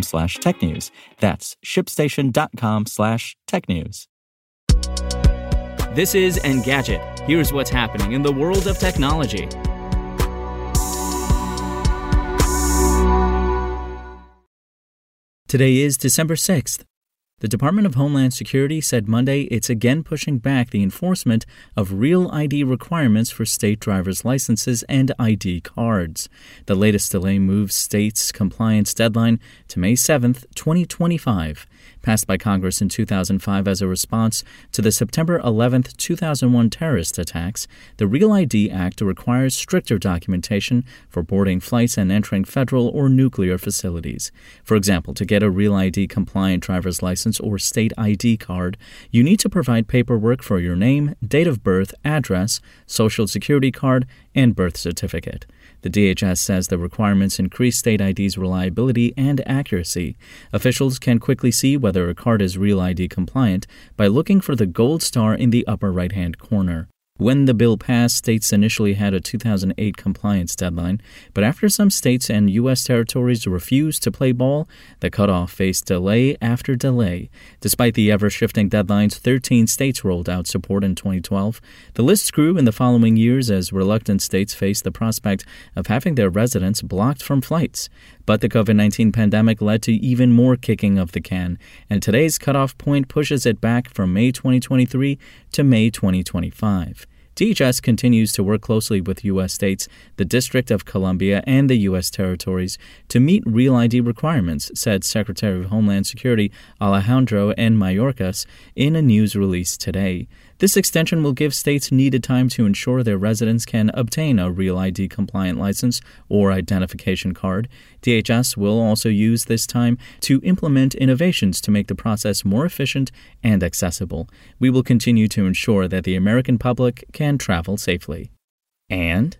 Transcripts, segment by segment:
slash technews. That's shipstation.com slash technews. This is Engadget. Here's what's happening in the world of technology. Today is December 6th. The Department of Homeland Security said Monday it's again pushing back the enforcement of real ID requirements for state driver's licenses and ID cards. The latest delay moves states' compliance deadline to May 7, 2025 passed by Congress in 2005 as a response to the September 11, 2001 terrorist attacks, the Real ID Act requires stricter documentation for boarding flights and entering federal or nuclear facilities. For example, to get a Real ID compliant driver's license or state ID card, you need to provide paperwork for your name, date of birth, address, social security card, and birth certificate. The DHS says the requirements increase state ID's reliability and accuracy. Officials can quickly see whether a card is Real ID compliant by looking for the gold star in the upper right hand corner. When the bill passed, states initially had a 2008 compliance deadline, but after some states and U.S. territories refused to play ball, the cutoff faced delay after delay. Despite the ever shifting deadlines, 13 states rolled out support in 2012. The list grew in the following years as reluctant states faced the prospect of having their residents blocked from flights. But the COVID 19 pandemic led to even more kicking of the can, and today's cutoff point pushes it back from May 2023 to May 2025. DHS continues to work closely with U.S. states, the District of Columbia, and the U.S. territories to meet Real ID requirements, said Secretary of Homeland Security Alejandro N. Mayorkas in a news release today. This extension will give states needed time to ensure their residents can obtain a Real ID compliant license or identification card. DHS will also use this time to implement innovations to make the process more efficient and accessible. We will continue to ensure that the American public can travel safely. And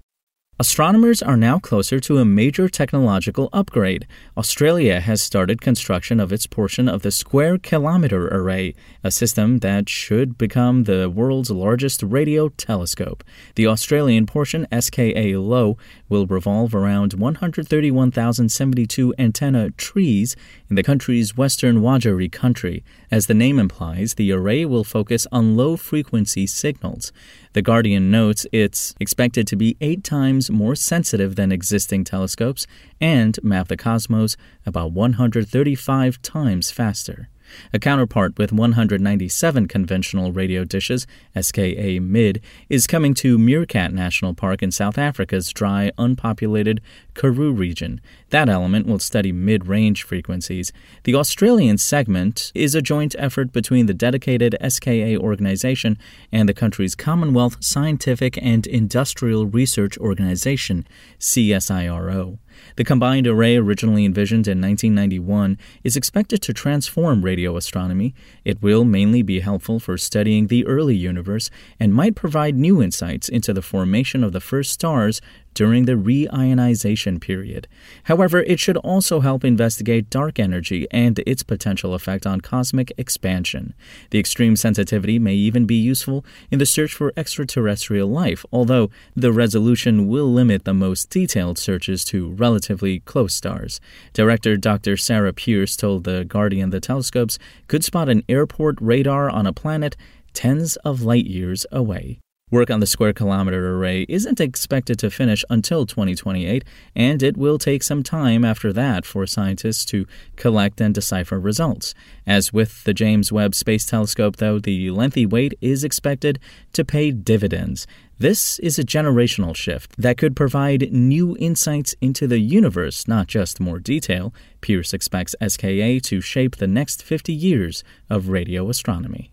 Astronomers are now closer to a major technological upgrade. Australia has started construction of its portion of the Square Kilometre Array, a system that should become the world's largest radio telescope. The Australian portion, SKA Low, will revolve around 131,072 antenna trees in the country's western Wajarri country. As the name implies, the array will focus on low frequency signals. The Guardian notes it's expected to be eight times more sensitive than existing telescopes and map the cosmos about 135 times faster. A counterpart with 197 conventional radio dishes, SKA Mid, is coming to Meerkat National Park in South Africa's dry, unpopulated Karoo region. That element will study mid range frequencies. The Australian segment is a joint effort between the dedicated SKA organization and the country's Commonwealth Scientific and Industrial Research Organization, CSIRO. The combined array, originally envisioned in 1991, is expected to transform radio astronomy. It will mainly be helpful for studying the early universe and might provide new insights into the formation of the first stars during the reionization period. However, it should also help investigate dark energy and its potential effect on cosmic expansion. The extreme sensitivity may even be useful in the search for extraterrestrial life, although the resolution will limit the most detailed searches to relatively close stars. Director Dr. Sarah Pearce told The Guardian the telescopes could spot an airport radar on a planet tens of light years away. Work on the Square Kilometre Array isn't expected to finish until 2028, and it will take some time after that for scientists to collect and decipher results. As with the James Webb Space Telescope, though, the lengthy wait is expected to pay dividends. This is a generational shift that could provide new insights into the universe, not just more detail. Pearce expects SKA to shape the next 50 years of radio astronomy.